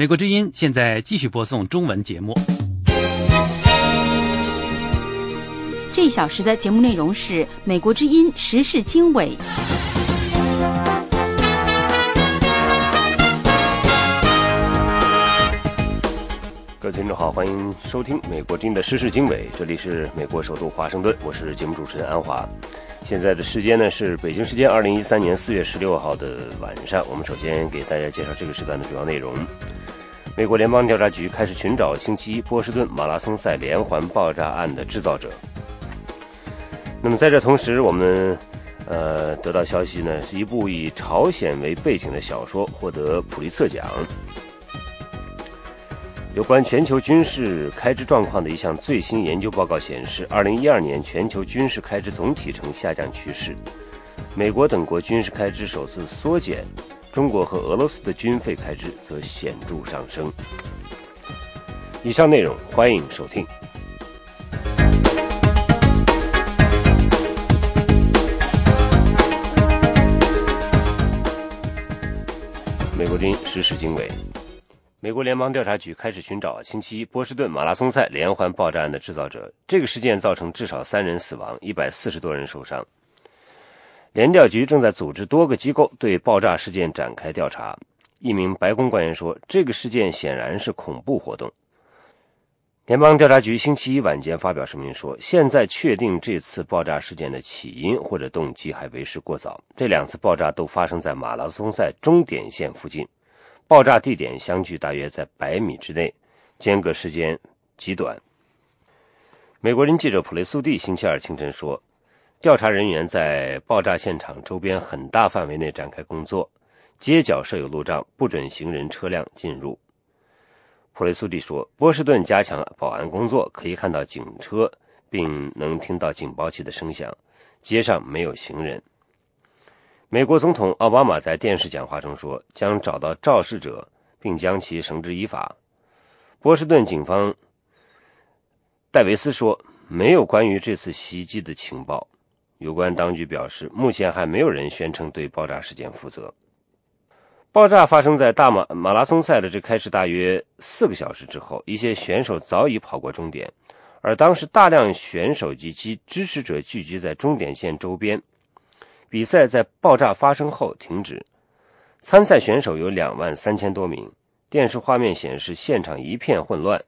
美国之音现在继续播送中文节目。这一小时的节目内容是《美国之音时事经纬》。各位听众好，欢迎收听《美国之音的时事经纬》，这里是美国首都华盛顿，我是节目主持人安华。现在的时间呢是北京时间二零一三年四月十六号的晚上。我们首先给大家介绍这个时段的主要内容：美国联邦调查局开始寻找星期一波士顿马拉松赛连环爆炸案的制造者。那么在这同时，我们呃得到消息呢，是一部以朝鲜为背景的小说获得普利策奖。有关全球军事开支状况的一项最新研究报告显示，2012年全球军事开支总体呈下降趋势。美国等国军事开支首次缩减，中国和俄罗斯的军费开支则显著上升。以上内容欢迎收听。美国军时事经纬。美国联邦调查局开始寻找星期一波士顿马拉松赛连环爆炸案的制造者。这个事件造成至少三人死亡，一百四十多人受伤。联调局正在组织多个机构对爆炸事件展开调查。一名白宫官员说：“这个事件显然是恐怖活动。”联邦调查局星期一晚间发表声明说：“现在确定这次爆炸事件的起因或者动机还为时过早。这两次爆炸都发生在马拉松赛终点线附近。”爆炸地点相距大约在百米之内，间隔时间极短。美国人记者普雷苏蒂星期二清晨说，调查人员在爆炸现场周边很大范围内展开工作，街角设有路障，不准行人车辆进入。普雷苏蒂说，波士顿加强了保安工作，可以看到警车，并能听到警报器的声响。街上没有行人。美国总统奥巴马在电视讲话中说，将找到肇事者，并将其绳之以法。波士顿警方戴维斯说，没有关于这次袭击的情报。有关当局表示，目前还没有人宣称对爆炸事件负责。爆炸发生在大马马拉松赛的这开始大约四个小时之后，一些选手早已跑过终点，而当时大量选手及其支持者聚集在终点线周边。比赛在爆炸发生后停止，参赛选手有两万三千多名。电视画面显示，现场一片混乱，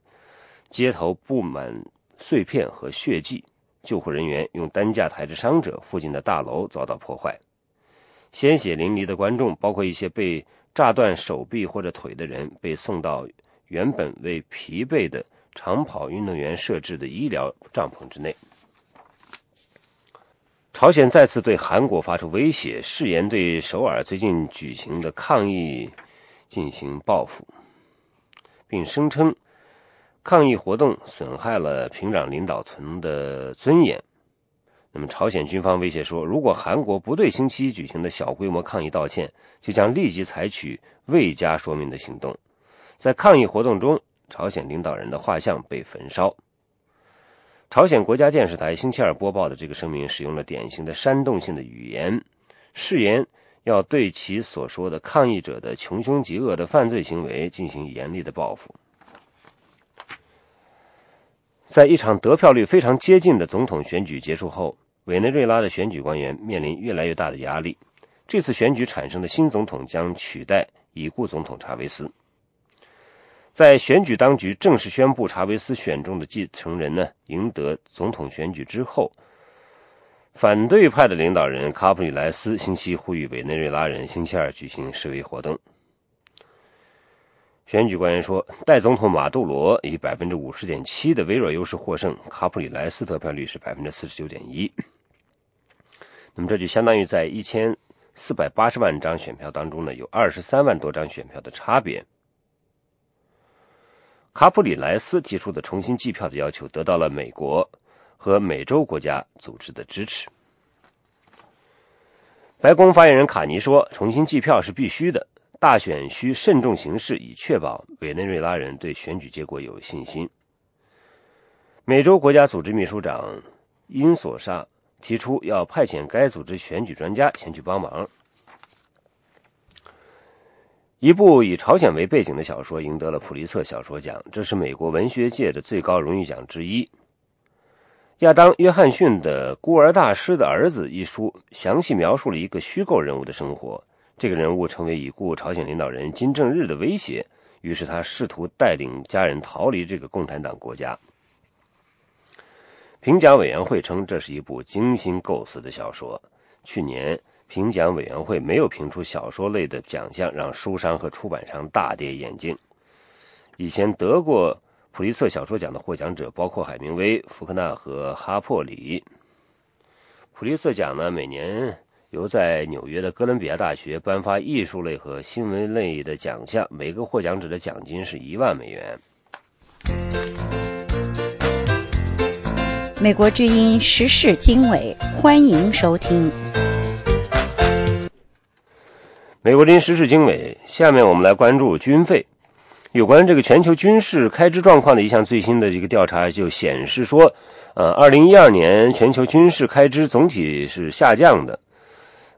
街头布满碎片和血迹。救护人员用担架抬着伤者，附近的大楼遭到破坏。鲜血淋漓的观众，包括一些被炸断手臂或者腿的人，被送到原本为疲惫的长跑运动员设置的医疗帐篷之内。朝鲜再次对韩国发出威胁，誓言对首尔最近举行的抗议进行报复，并声称抗议活动损害了平壤领导层的尊严。那么，朝鲜军方威胁说，如果韩国不对星期一举行的小规模抗议道歉，就将立即采取未加说明的行动。在抗议活动中，朝鲜领导人的画像被焚烧。朝鲜国家电视台星期二播报的这个声明使用了典型的煽动性的语言，誓言要对其所说的抗议者的穷凶极恶的犯罪行为进行严厉的报复。在一场得票率非常接近的总统选举结束后，委内瑞拉的选举官员面临越来越大的压力。这次选举产生的新总统将取代已故总统查韦斯。在选举当局正式宣布查韦斯选中的继承人呢赢得总统选举之后，反对派的领导人卡普里莱斯星期呼吁委内瑞拉人星期二举行示威活动。选举官员说，代总统马杜罗以百分之五十点七的微弱优势获胜，卡普里莱斯得票率是百分之四十九点一。那么这就相当于在一千四百八十万张选票当中呢，有二十三万多张选票的差别。卡普里莱斯提出的重新计票的要求得到了美国和美洲国家组织的支持。白宫发言人卡尼说：“重新计票是必须的，大选需慎重行事，以确保委内瑞拉人对选举结果有信心。”美洲国家组织秘书长因索沙提出要派遣该组织选举专家前去帮忙。一部以朝鲜为背景的小说赢得了普利策小说奖，这是美国文学界的最高荣誉奖之一。亚当·约翰逊的《孤儿大师的儿子》一书详细描述了一个虚构人物的生活。这个人物成为已故朝鲜领导人金正日的威胁，于是他试图带领家人逃离这个共产党国家。评奖委员会称这是一部精心构思的小说。去年。评奖委员会没有评出小说类的奖项，让书商和出版商大跌眼镜。以前得过普利策小说奖的获奖者包括海明威、福克纳和哈珀里。普利策奖呢，每年由在纽约的哥伦比亚大学颁发艺术类和新闻类的奖项，每个获奖者的奖金是一万美元。美国之音时事经纬，欢迎收听。美国之音时事经纬，下面我们来关注军费。有关这个全球军事开支状况的一项最新的一个调查就显示说，呃，二零一二年全球军事开支总体是下降的。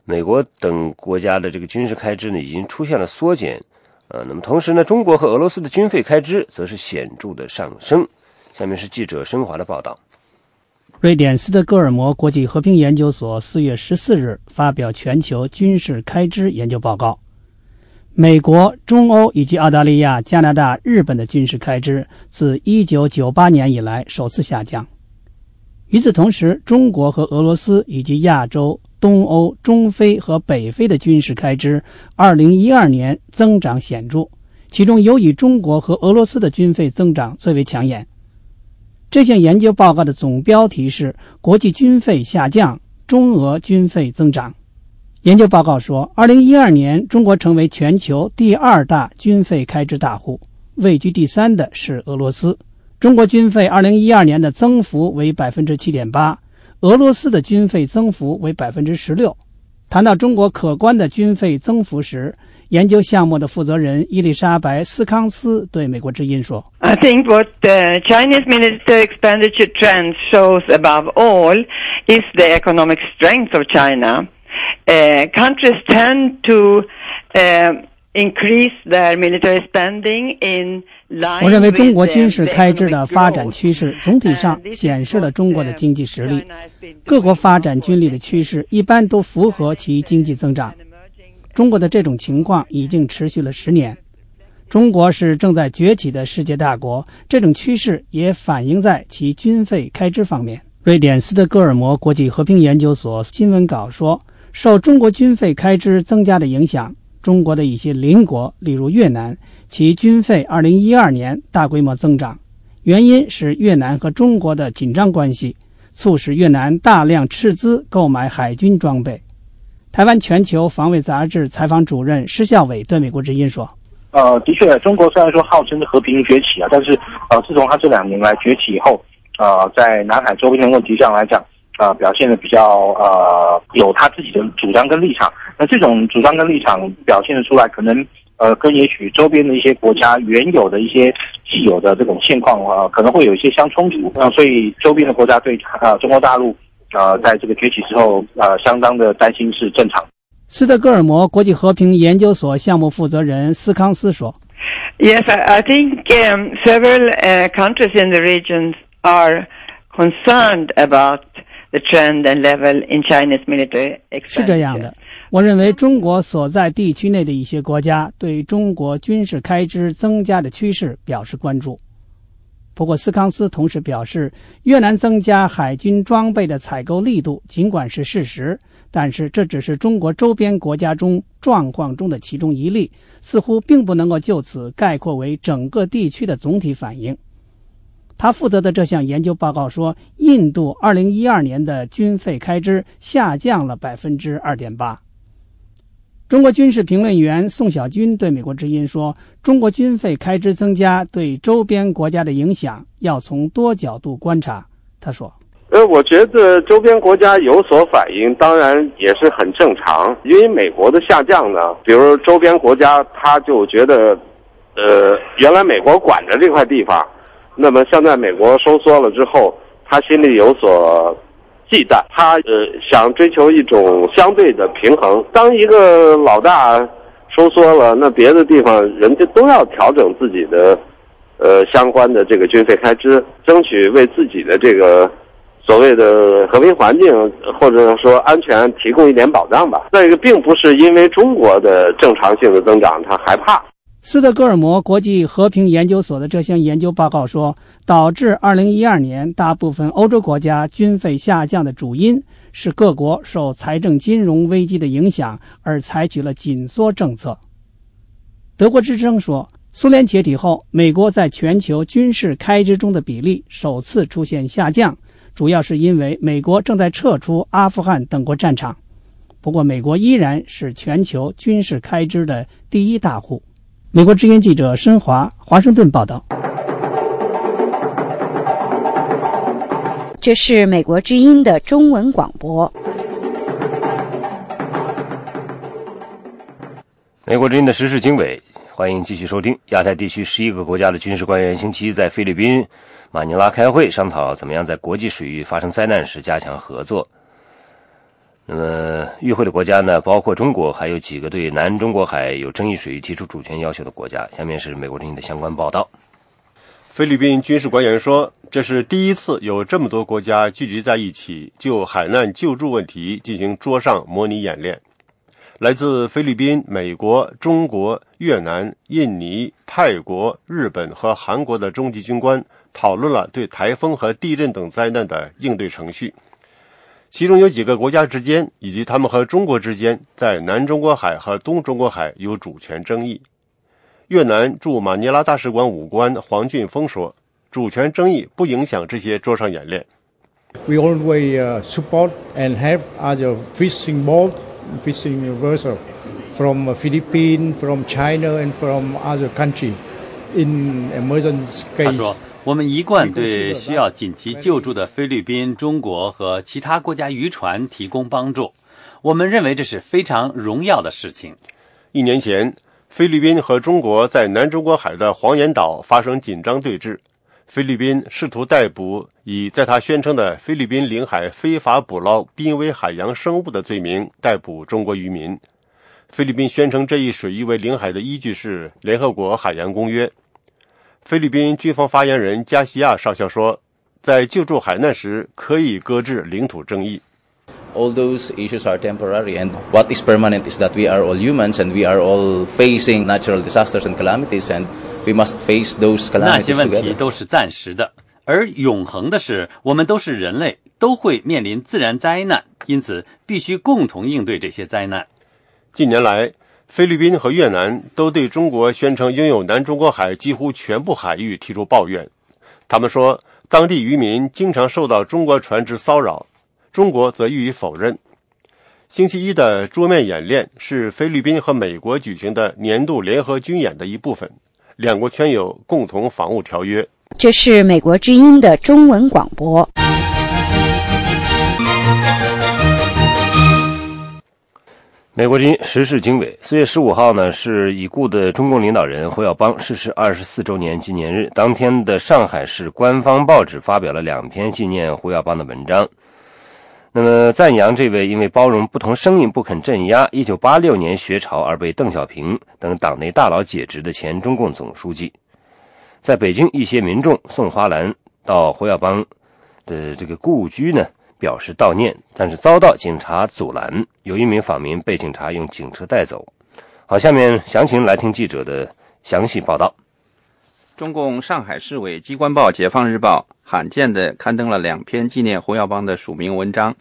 美国等国家的这个军事开支呢，已经出现了缩减。呃，那么同时呢，中国和俄罗斯的军费开支则是显著的上升。下面是记者升华的报道。瑞典斯德哥尔摩国际和平研究所四月十四日发表全球军事开支研究报告。美国、中欧以及澳大利亚、加拿大、日本的军事开支自一九九八年以来首次下降。与此同时，中国和俄罗斯以及亚洲、东欧、中非和北非的军事开支，二零一二年增长显著，其中尤以中国和俄罗斯的军费增长最为抢眼。这项研究报告的总标题是“国际军费下降，中俄军费增长”。研究报告说，2012年中国成为全球第二大军费开支大户，位居第三的是俄罗斯。中国军费2012年的增幅为7.8%，俄罗斯的军费增幅为百分之十六。谈到中国可观的军费增幅时，研究项目的负责人伊丽莎白·斯康斯对美国之音说：“I think what the Chinese military expenditure trend shows above all is the economic strength of China. Countries tend to increase their military spending in.” 我认为中国军事开支的发展趋势总体上显示了中国的经济实力。各国发展军力的趋势一般都符合其经济增长。中国的这种情况已经持续了十年。中国是正在崛起的世界大国，这种趋势也反映在其军费开支方面。瑞典斯德哥尔摩国际和平研究所新闻稿说，受中国军费开支增加的影响。中国的一些邻国，例如越南，其军费2012年大规模增长，原因是越南和中国的紧张关系，促使越南大量斥资购买海军装备。台湾全球防卫杂志采访主任施孝伟对美国之音说：“呃，的确，中国虽然说号称是和平崛起啊，但是呃，自从他这两年来崛起以后，呃，在南海周边的问题上来讲。”啊，表现的比较呃，有他自己的主张跟立场。那这种主张跟立场表现的出来，可能呃，跟也许周边的一些国家原有的一些既有的这种现况啊，可能会有一些相冲突。那所以周边的国家对啊中国大陆啊，在这个崛起之后啊，相当的担心是正常。斯德哥尔摩国际和平研究所项目负责人斯康斯说：“Yes, I think several countries in the region are concerned about.” The trend and level in Chinese military 是这样的，我认为中国所在地区内的一些国家对中国军事开支增加的趋势表示关注。不过，斯康斯同时表示，越南增加海军装备的采购力度尽管是事实，但是这只是中国周边国家中状况中的其中一例，似乎并不能够就此概括为整个地区的总体反应。他负责的这项研究报告说，印度2012年的军费开支下降了百分之二点八。中国军事评论员宋小军对美国之音说：“中国军费开支增加对周边国家的影响要从多角度观察。”他说：“呃，我觉得周边国家有所反应，当然也是很正常。因为美国的下降呢，比如周边国家他就觉得，呃，原来美国管着这块地方。”那么现在美国收缩了之后，他心里有所忌惮，他呃想追求一种相对的平衡。当一个老大收缩了，那别的地方人家都要调整自己的，呃，相关的这个军费开支，争取为自己的这个所谓的和平环境或者说安全提供一点保障吧。再一个，并不是因为中国的正常性的增长他害怕。斯德哥尔摩国际和平研究所的这项研究报告说，导致2012年大部分欧洲国家军费下降的主因是各国受财政金融危机的影响而采取了紧缩政策。德国之声说，苏联解体后，美国在全球军事开支中的比例首次出现下降，主要是因为美国正在撤出阿富汗等国战场。不过，美国依然是全球军事开支的第一大户。美国之音记者申华华盛顿报道。这是美国之音的中文广播。美国之音的时事经纬，欢迎继续收听。亚太地区十一个国家的军事官员星期一在菲律宾马尼拉开会，商讨怎么样在国际水域发生灾难时加强合作。那么，与会的国家呢，包括中国，还有几个对南中国海有争议水域提出主权要求的国家。下面是美国之音的相关报道。菲律宾军事官员说，这是第一次有这么多国家聚集在一起，就海难救助问题进行桌上模拟演练。来自菲律宾、美国、中国、越南、印尼、泰国、日本和韩国的中级军官讨论了对台风和地震等灾难的应对程序。其中有几个国家之间，以及他们和中国之间，在南中国海和东中国海有主权争议。越南驻马尼拉大使馆武官黄俊峰说：“主权争议不影响这些桌上演练。” We always support and have other fishing boat, fishing vessel from Philippines, from China, and from other country in emergency case. 我们一贯对需要紧急救助的菲律宾、中国和其他国家渔船提供帮助。我们认为这是非常荣耀的事情。一年前，菲律宾和中国在南中国海的黄岩岛发生紧张对峙。菲律宾试图逮捕以在他宣称的菲律宾领海非法捕捞濒危海洋生物的罪名逮捕中国渔民。菲律宾宣称这一水域为领海的依据是联合国海洋公约。菲律宾军方发言人加西亚上校说，在救助海难时可以搁置领土争议。All those issues are temporary, and what is permanent is that we are all humans, and we are all facing natural disasters and calamities, and we must face those calamities 那些问题都是暂时的，而永恒的是，我们都是人类，都会面临自然灾难，因此必须共同应对这些灾难。近年来。菲律宾和越南都对中国宣称拥有南中国海几乎全部海域提出抱怨。他们说，当地渔民经常受到中国船只骚扰，中国则予以否认。星期一的桌面演练是菲律宾和美国举行的年度联合军演的一部分，两国签有共同防务条约。这是美国之音的中文广播。美国之音时事经纬，四月十五号呢是已故的中共领导人胡耀邦逝世二十四周年纪念日。当天的上海市官方报纸发表了两篇纪念胡耀邦的文章，那么赞扬这位因为包容不同声音、不肯镇压，一九八六年学潮而被邓小平等党内大佬解职的前中共总书记。在北京，一些民众送花篮到胡耀邦的这个故居呢。表示悼念，但是遭到警察阻拦。有一名访民被警察用警车带走。好，下面详情来听记者的详细报道。中共上海市委机关报《解放日报》罕见的刊登了两篇纪念胡耀邦的署名文章。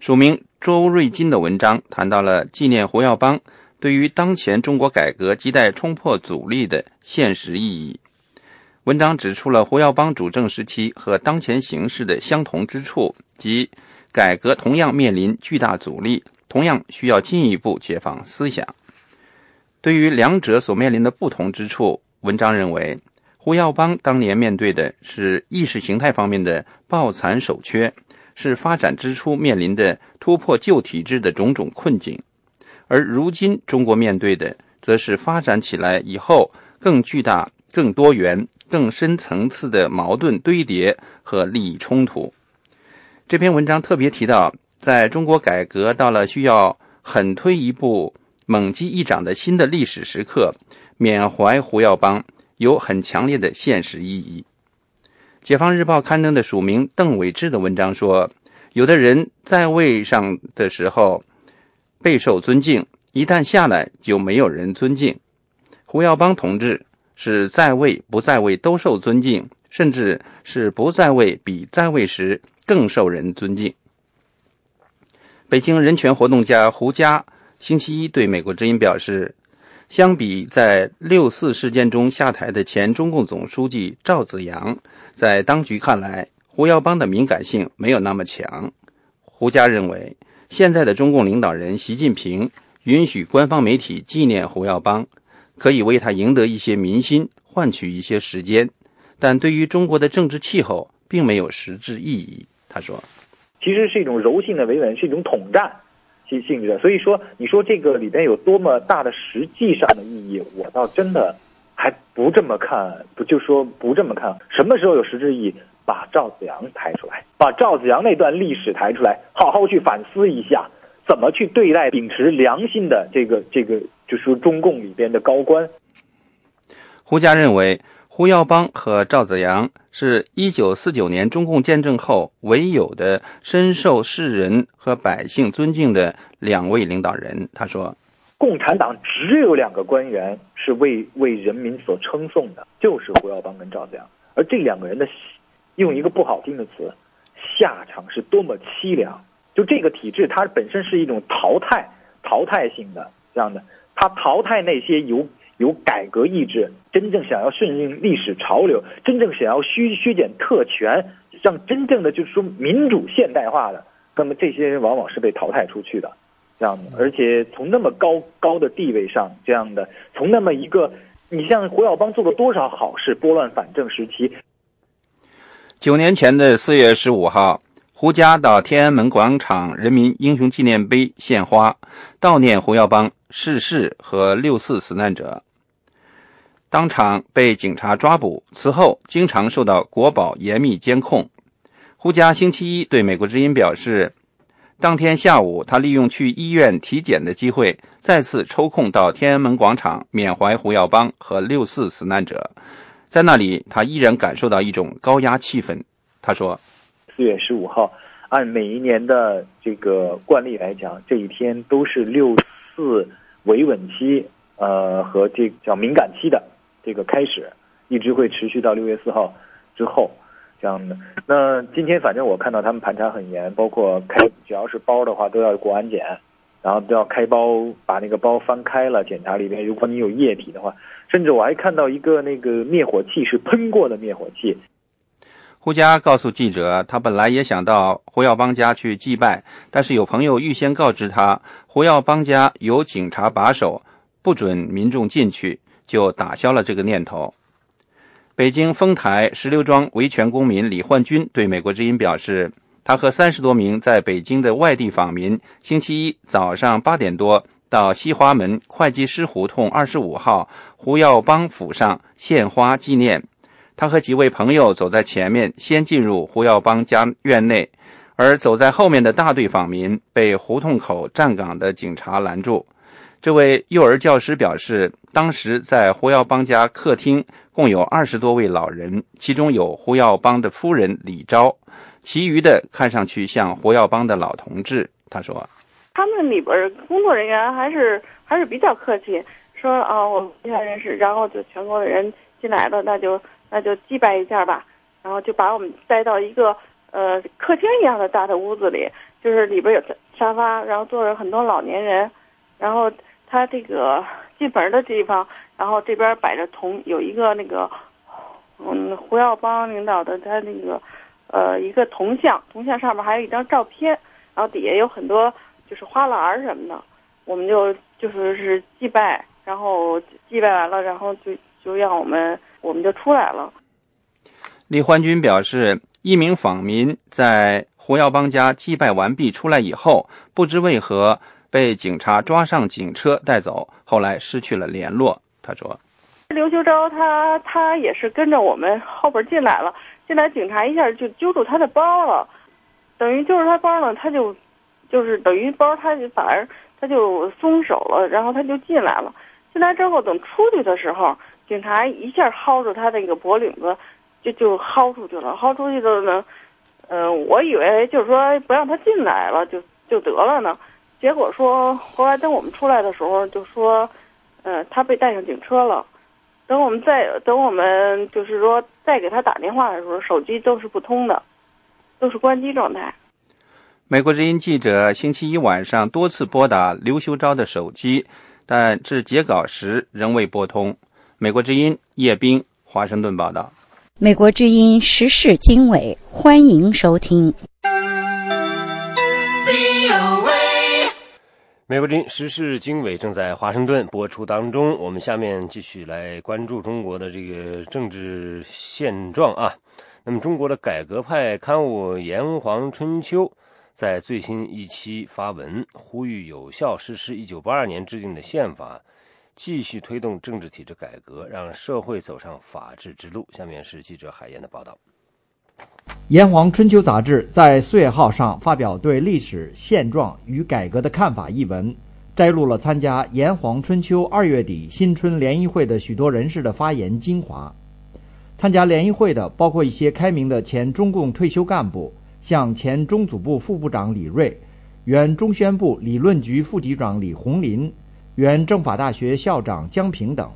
署名周瑞金的文章谈到了纪念胡耀邦对于当前中国改革亟待冲破阻力的现实意义。文章指出了胡耀邦主政时期和当前形势的相同之处，即改革同样面临巨大阻力，同样需要进一步解放思想。对于两者所面临的不同之处，文章认为，胡耀邦当年面对的是意识形态方面的抱残守缺，是发展之初面临的突破旧体制的种种困境；而如今中国面对的，则是发展起来以后更巨大、更多元。更深层次的矛盾堆叠和利益冲突。这篇文章特别提到，在中国改革到了需要狠推一步、猛击一掌的新的历史时刻，缅怀胡耀邦有很强烈的现实意义。解放日报刊登的署名邓伟志的文章说：“有的人在位上的时候备受尊敬，一旦下来就没有人尊敬。胡耀邦同志是在位不在位都受尊敬，甚至是不在位比在位时更受人尊敬。”北京人权活动家胡佳星期一对美国之音表示：“相比在六四事件中下台的前中共总书记赵紫阳。”在当局看来，胡耀邦的敏感性没有那么强。胡佳认为，现在的中共领导人习近平允许官方媒体纪念胡耀邦，可以为他赢得一些民心，换取一些时间，但对于中国的政治气候并没有实质意义。他说：“其实是一种柔性的维稳，是一种统战性性质。所以说，你说这个里边有多么大的实际上的意义，我倒真的。”还不这么看，不就说不这么看？什么时候有实质意义？把赵子阳抬出来，把赵子阳那段历史抬出来，好好去反思一下，怎么去对待秉持良心的这个这个，就说中共里边的高官。胡佳认为，胡耀邦和赵子阳是一九四九年中共建政后唯有的深受世人和百姓尊敬的两位领导人。他说。共产党只有两个官员是为为人民所称颂的，就是胡耀邦跟赵子阳。而这两个人的，用一个不好听的词，下场是多么凄凉。就这个体制，它本身是一种淘汰、淘汰性的这样的，它淘汰那些有有改革意志、真正想要顺应历史潮流、真正想要削削减特权、让真正的就是说民主现代化的，那么这些人往往是被淘汰出去的。这样的，而且从那么高高的地位上，这样的，从那么一个，你像胡耀邦做了多少好事？拨乱反正时期，九年前的四月十五号，胡佳到天安门广场人民英雄纪念碑献花，悼念胡耀邦逝世和六四死难者，当场被警察抓捕，此后经常受到国保严密监控。胡佳星期一对美国之音表示。当天下午，他利用去医院体检的机会，再次抽空到天安门广场缅怀胡耀邦和六四死难者。在那里，他依然感受到一种高压气氛。他说：“四月十五号，按每一年的这个惯例来讲，这一天都是六四维稳期，呃，和这叫敏感期的这个开始，一直会持续到六月四号之后。”这样的，那今天反正我看到他们盘查很严，包括开只要是包的话都要过安检，然后都要开包，把那个包翻开了检查里面，如果你有液体的话，甚至我还看到一个那个灭火器是喷过的灭火器。胡佳告诉记者，他本来也想到胡耀邦家去祭拜，但是有朋友预先告知他胡耀邦家有警察把守，不准民众进去，就打消了这个念头。北京丰台石榴庄维权公民李焕军对美国之音表示，他和三十多名在北京的外地访民，星期一早上八点多到西华门会计师胡同二十五号胡耀邦府上献花纪念。他和几位朋友走在前面，先进入胡耀邦家院内，而走在后面的大队访民被胡同口站岗的警察拦住。这位幼儿教师表示，当时在胡耀邦家客厅共有二十多位老人，其中有胡耀邦的夫人李昭，其余的看上去像胡耀邦的老同志。他说：“他们里边工作人员还是还是比较客气，说啊，我们不太认识，然后就全国的人进来了，那就那就祭拜一下吧，然后就把我们带到一个呃客厅一样的大的屋子里，就是里边有沙发，然后坐着很多老年人，然后。”他这个进门的地方，然后这边摆着铜，有一个那个，嗯，胡耀邦领导的他那个，呃，一个铜像，铜像上面还有一张照片，然后底下有很多就是花篮什么的，我们就就是是祭拜，然后祭拜完了，然后就就让我们我们就出来了。李焕军表示，一名访民在胡耀邦家祭拜完毕出来以后，不知为何。被警察抓上警车带走，后来失去了联络。他说：“刘秋昭他他也是跟着我们后边进来了，进来警察一下就揪住他的包了，等于揪住他包呢，他就就是等于包他就反而他就松手了，然后他就进来了。进来之后，等出去的时候，警察一下薅住他那个脖领子，就就薅出去了。薅出去的呢，嗯，我以为就是说不让他进来了，就就得了呢。结果说后来等我们出来的时候，就说，嗯，他被带上警车了。等我们再等我们就是说再给他打电话的时候，手机都是不通的，都是关机状态。美国之音记者星期一晚上多次拨打刘修昭的手机，但至截稿时仍未拨通。美国之音叶冰，华盛顿报道。美国之音时事经纬，欢迎收听。美国之音时事经纬正在华盛顿播出当中。我们下面继续来关注中国的这个政治现状啊。那么，中国的改革派刊物《炎黄春秋》。在最新一期发文，呼吁有效实施1982年制定的宪法，继续推动政治体制改革，让社会走上法治之路。下面是记者海燕的报道。《炎黄春秋》杂志在四月号上发表对历史现状与改革的看法一文，摘录了参加《炎黄春秋》二月底新春联谊会的许多人士的发言精华。参加联谊会的包括一些开明的前中共退休干部。像前中组部副部长李锐、原中宣部理论局副局长李红林、原政法大学校长江平等；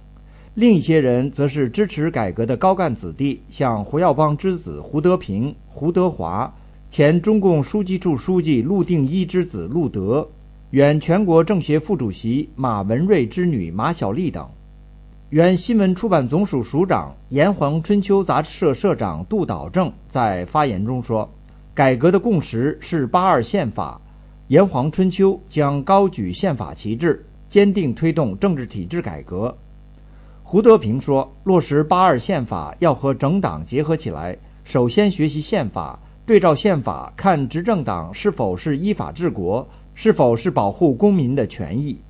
另一些人则是支持改革的高干子弟，像胡耀邦之子胡德平、胡德华，前中共书记处书记陆定一之子陆德，原全国政协副主席马文瑞之女马小丽等；原新闻出版总署署长、炎黄春秋杂志社社长杜导正在发言中说。改革的共识是八二宪法，炎黄春秋将高举宪法旗帜，坚定推动政治体制改革。胡德平说：“落实八二宪法要和整党结合起来，首先学习宪法，对照宪法看执政党是否是依法治国，是否是保护公民的权益。”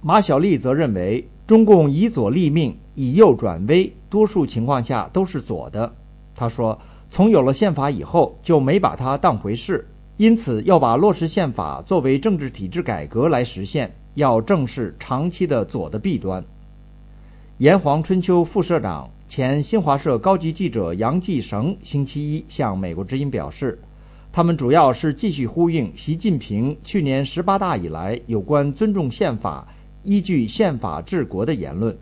马晓丽则认为，中共以左立命，以右转危，多数情况下都是左的。他说。从有了宪法以后，就没把它当回事，因此要把落实宪法作为政治体制改革来实现，要正视长期的左的弊端。炎黄春秋副社长、前新华社高级记者杨继绳星期一向美国之音表示，他们主要是继续呼应习近平去年十八大以来有关尊重宪法、依据宪法治国的言论。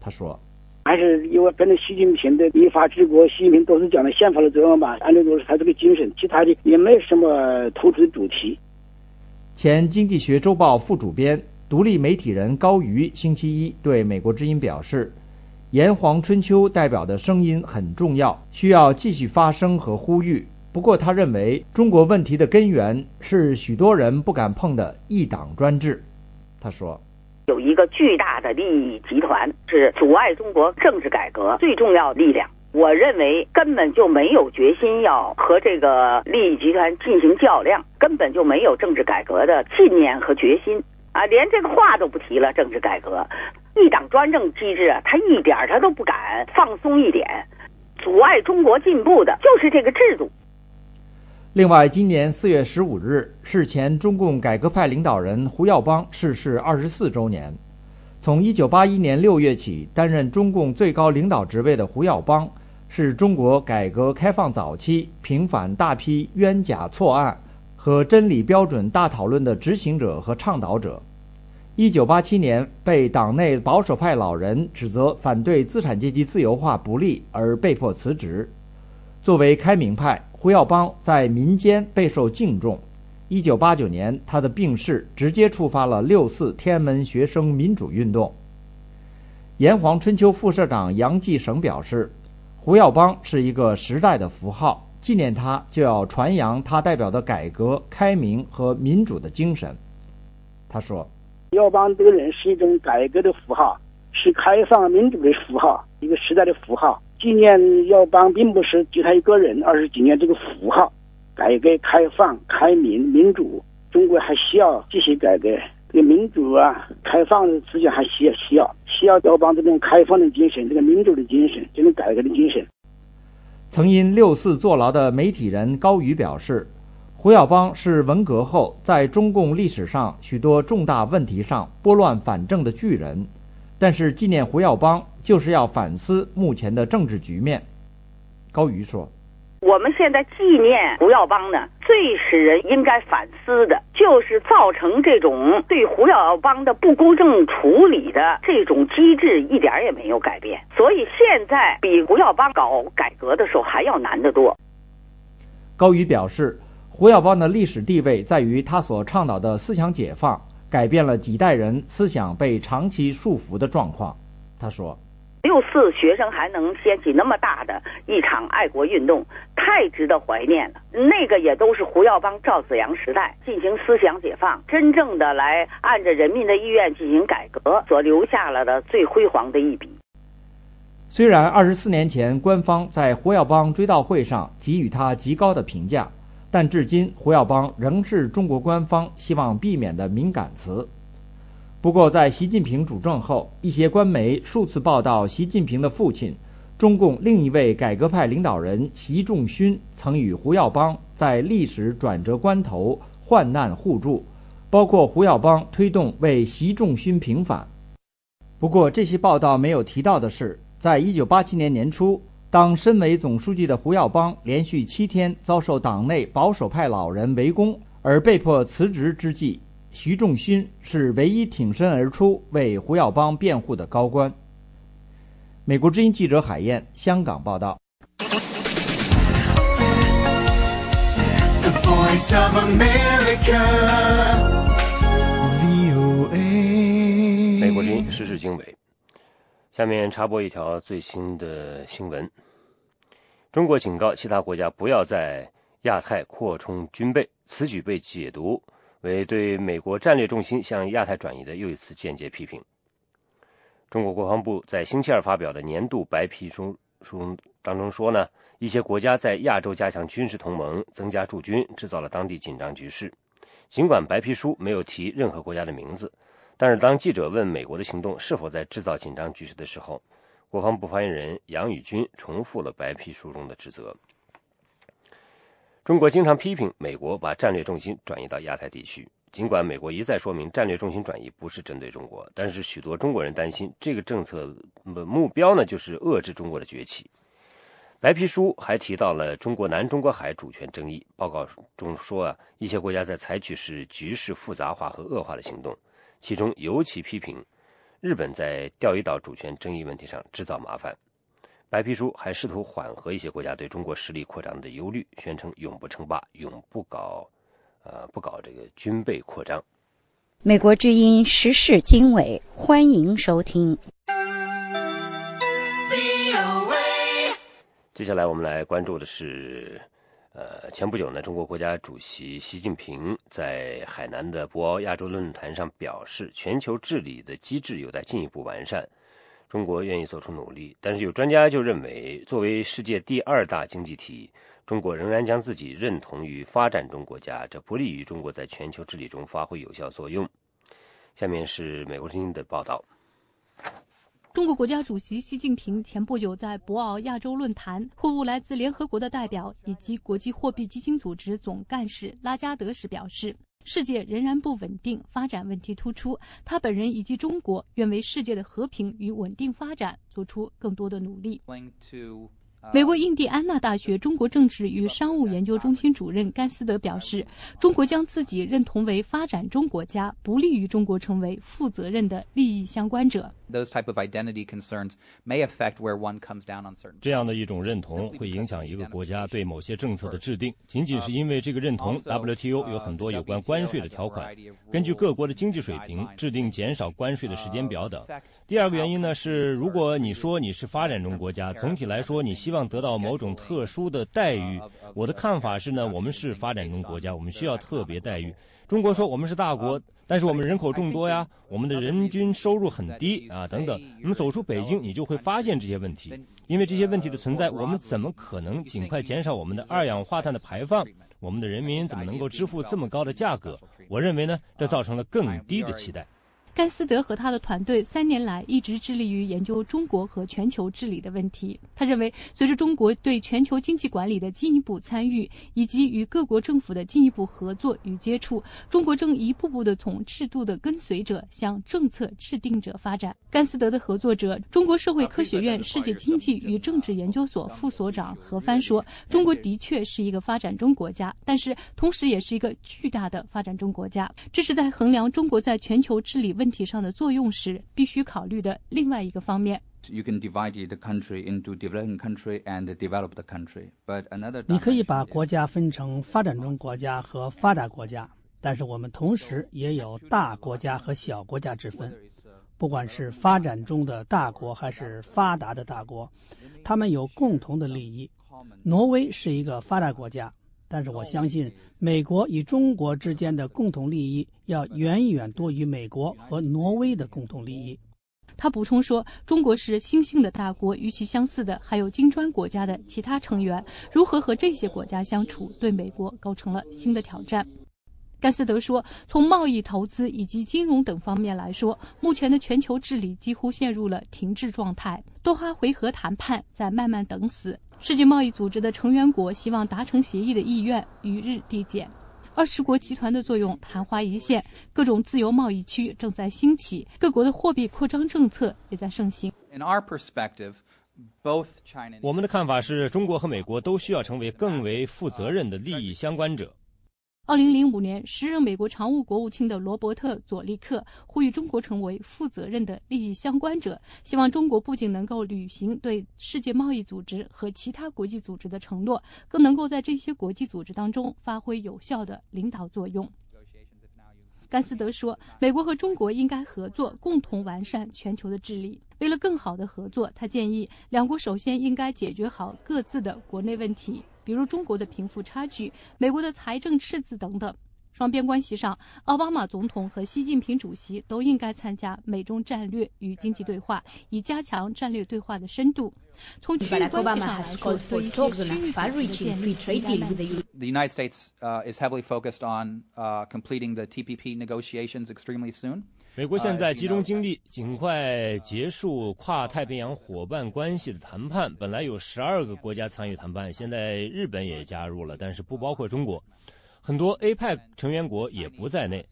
他说。还是因为跟着习近平的依法治国，习近平都是讲的宪法的作用吧，按照都是他这个精神，其他的也没什么突出的主题。前《经济学周报》副主编、独立媒体人高瑜星期一对美国之音表示：“炎黄春秋代表的声音很重要，需要继续发声和呼吁。不过，他认为中国问题的根源是许多人不敢碰的一党专制。”他说。有一个巨大的利益集团是阻碍中国政治改革最重要力量。我认为根本就没有决心要和这个利益集团进行较量，根本就没有政治改革的信念和决心啊！连这个话都不提了。政治改革，一党专政机制啊，他一点他都不敢放松一点。阻碍中国进步的就是这个制度。另外，今年四月十五日是前中共改革派领导人胡耀邦逝世二十四周年。从一九八一年六月起担任中共最高领导职位的胡耀邦，是中国改革开放早期平反大批冤假错案和真理标准大讨论的执行者和倡导者。一九八七年被党内保守派老人指责反对资产阶级自由化不利而被迫辞职。作为开明派，胡耀邦在民间备受敬重。一九八九年，他的病逝直接触发了六四天安门学生民主运动。炎黄春秋副社长杨继绳表示，胡耀邦是一个时代的符号，纪念他就要传扬他代表的改革开明和民主的精神。他说：“耀邦这个人是一种改革的符号，是开放民主的符号，一个时代的符号。”纪念耀邦并不是就他一个人，而是纪念这个符号。改革开放、开明、民主，中国还需要继续改革。这个民主啊、开放的思想还需要需要需要耀邦这种开放的精神、这个民主的精神、这种改革的精神。曾因六四坐牢的媒体人高瑜表示，胡耀邦是文革后在中共历史上许多重大问题上拨乱反正的巨人，但是纪念胡耀邦就是要反思目前的政治局面。高瑜说。我们现在纪念胡耀邦呢，最使人应该反思的，就是造成这种对胡耀邦的不公正处理的这种机制一点也没有改变，所以现在比胡耀邦搞改革的时候还要难得多。高瑜表示，胡耀邦的历史地位在于他所倡导的思想解放，改变了几代人思想被长期束缚的状况。他说。六四学生还能掀起那么大的一场爱国运动，太值得怀念了。那个也都是胡耀邦、赵子阳时代进行思想解放，真正的来按着人民的意愿进行改革所留下了的最辉煌的一笔。虽然二十四年前官方在胡耀邦追悼会上给予他极高的评价，但至今胡耀邦仍是中国官方希望避免的敏感词。不过，在习近平主政后，一些官媒数次报道，习近平的父亲、中共另一位改革派领导人习仲勋曾与胡耀邦在历史转折关头患难互助，包括胡耀邦推动为习仲勋平反。不过，这些报道没有提到的是，在一九八七年年初，当身为总书记的胡耀邦连续七天遭受党内保守派老人围攻而被迫辞职之际。徐仲勋是唯一挺身而出为胡耀邦辩护的高官。美国之音记者海燕，香港报道。美国之音时事经纬，下面插播一条最新的新闻：中国警告其他国家不要在亚太扩充军备，此举被解读。为对美国战略重心向亚太转移的又一次间接批评。中国国防部在星期二发表的年度白皮书书当中说呢，一些国家在亚洲加强军事同盟、增加驻军，制造了当地紧张局势。尽管白皮书没有提任何国家的名字，但是当记者问美国的行动是否在制造紧张局势的时候，国防部发言人杨宇军重复了白皮书中的指责。中国经常批评美国把战略重心转移到亚太地区。尽管美国一再说明战略重心转移不是针对中国，但是许多中国人担心这个政策目标呢，就是遏制中国的崛起。白皮书还提到了中国南中国海主权争议。报告中说啊，一些国家在采取使局势复杂化和恶化的行动，其中尤其批评日本在钓鱼岛主权争议问题上制造麻烦。白皮书还试图缓和一些国家对中国实力扩张的忧虑，宣称永不称霸，永不搞，呃，不搞这个军备扩张。美国之音时事经纬，欢迎收听。接下来我们来关注的是，呃，前不久呢，中国国家主席习近平在海南的博鳌亚洲论坛上表示，全球治理的机制有待进一步完善。中国愿意做出努力，但是有专家就认为，作为世界第二大经济体，中国仍然将自己认同于发展中国家，这不利于中国在全球治理中发挥有效作用。下面是美国之音的报道。中国国家主席习近平前不久在博鳌亚洲论坛会晤来自联合国的代表以及国际货币基金组织总干事拉加德时表示。世界仍然不稳定，发展问题突出。他本人以及中国愿为世界的和平与稳定发展做出更多的努力。美国印第安纳大学中国政治与商务研究中心主任甘斯德表示：“中国将自己认同为发展中国家，不利于中国成为负责任的利益相关者。”这样的一种认同会影响一个国家对某些政策的制定，仅仅是因为这个认同。WTO 有很多有关关税的条款，根据各国的经济水平制定减少关税的时间表等。第二个原因呢是，如果你说你是发展中国家，总体来说你希希望得到某种特殊的待遇。我的看法是呢，我们是发展中国家，我们需要特别待遇。中国说我们是大国，但是我们人口众多呀，我们的人均收入很低啊，等等。我们走出北京，你就会发现这些问题。因为这些问题的存在，我们怎么可能尽快减少我们的二氧化碳的排放？我们的人民怎么能够支付这么高的价格？我认为呢，这造成了更低的期待。甘斯德和他的团队三年来一直致力于研究中国和全球治理的问题。他认为，随着中国对全球经济管理的进一步参与，以及与各国政府的进一步合作与接触，中国正一步步地从制度的跟随者向政策制定者发展。甘斯德的合作者、中国社会科学院世界经济与政治研究所副所长何帆说：“中国的确是一个发展中国家，但是同时也是一个巨大的发展中国家。这是在衡量中国在全球治理问题上的作用时必须考虑的另外一个方面。” You can divide the country into developing country and developed country, but another. 你可以把国家分成发展中国家和发达国家，但是我们同时也有大国家和小国家之分。不管是发展中的大国还是发达的大国，他们有共同的利益。挪威是一个发达国家，但是我相信美国与中国之间的共同利益要远远多于美国和挪威的共同利益。他补充说：“中国是新兴的大国，与其相似的还有金砖国家的其他成员。如何和这些国家相处，对美国构成了新的挑战。”甘斯德说：“从贸易、投资以及金融等方面来说，目前的全球治理几乎陷入了停滞状态。多哈回合谈判在慢慢等死。世界贸易组织的成员国希望达成协议的意愿与日递减。二十国集团的作用昙花一现，各种自由贸易区正在兴起，各国的货币扩张政策也在盛行。” In our perspective. Both China. 我们的看法是中国和美国都需要成为更为负责任的利益相关者。二零零五年，时任美国常务国务卿的罗伯特·佐利克呼吁中国成为负责任的利益相关者，希望中国不仅能够履行对世界贸易组织和其他国际组织的承诺，更能够在这些国际组织当中发挥有效的领导作用。甘斯德说：“美国和中国应该合作，共同完善全球的治理。为了更好的合作，他建议两国首先应该解决好各自的国内问题。”比如中国的贫富差距、美国的财政赤字等等。双边关系上，奥巴马总统和习近平主席都应该参加美中战略与经济对话，以加强战略对话的深度。从区域关系上来说，对区域的建立非常难。The United States uh, is heavily focused on uh, completing the TPP negotiations extremely soon. 美国现在集中精力，尽快结束跨太平洋伙伴关系的谈判。本来有十二个国家参与谈判，现在日本也加入了，但是不包括中国。很多 APEC 成员国也不在内。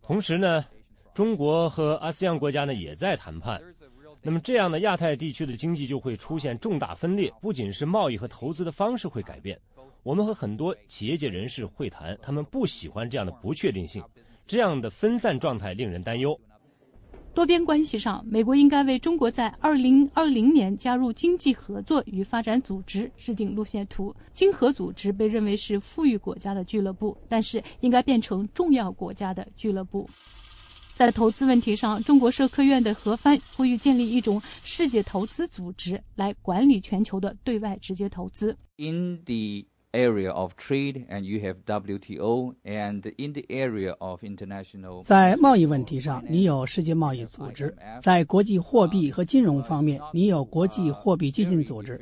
同时呢，中国和 ASEAN 国家呢也在谈判。那么这样呢，亚太地区的经济就会出现重大分裂，不仅是贸易和投资的方式会改变。我们和很多企业界人士会谈，他们不喜欢这样的不确定性。这样的分散状态令人担忧。多边关系上，美国应该为中国在二零二零年加入经济合作与发展组织制定路线图。经合组织被认为是富裕国家的俱乐部，但是应该变成重要国家的俱乐部。在投资问题上，中国社科院的何帆呼吁建立一种世界投资组织来管理全球的对外直接投资。In the area of trade, and you have WTO, and in the area of international. 在贸易问题上，你有世界贸易组织；在国际货币和金融方面，你有国际货币基金组织。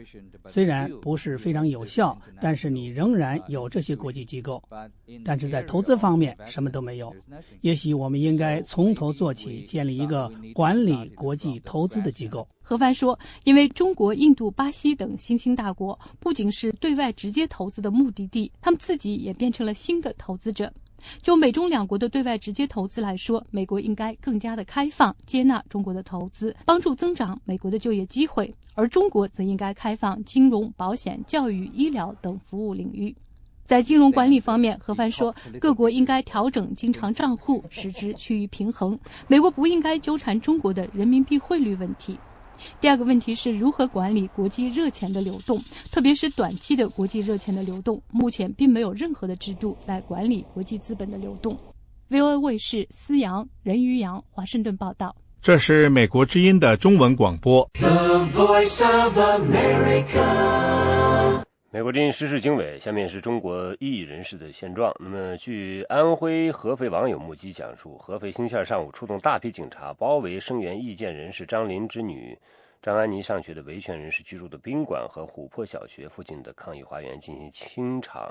虽然不是非常有效，但是你仍然有这些国际机构。但是在投资方面，什么都没有。也许我们应该从头做起，建立一个管理国际投资的机构。何帆说：“因为中国、印度、巴西等新兴大国不仅是对外直接投资的目的地，他们自己也变成了新的投资者。就美中两国的对外直接投资来说，美国应该更加的开放，接纳中国的投资，帮助增长美国的就业机会；而中国则应该开放金融、保险、教育、医疗等服务领域。”在金融管理方面，何帆说，各国应该调整经常账户，使之趋于平衡。美国不应该纠缠中国的人民币汇率问题。第二个问题是如何管理国际热钱的流动，特别是短期的国际热钱的流动。目前并没有任何的制度来管理国际资本的流动。VOA 卫视思阳、任于洋华盛顿报道。这是美国之音的中文广播。The Voice of America。美国之音时事经纬，下面是中国异议人士的现状。那么，据安徽合肥网友目击讲述，合肥星期二上午出动大批警察，包围声援意见人士张林之女张安妮上学的维权人士居住的宾馆和琥珀小学附近的抗议花园进行清场。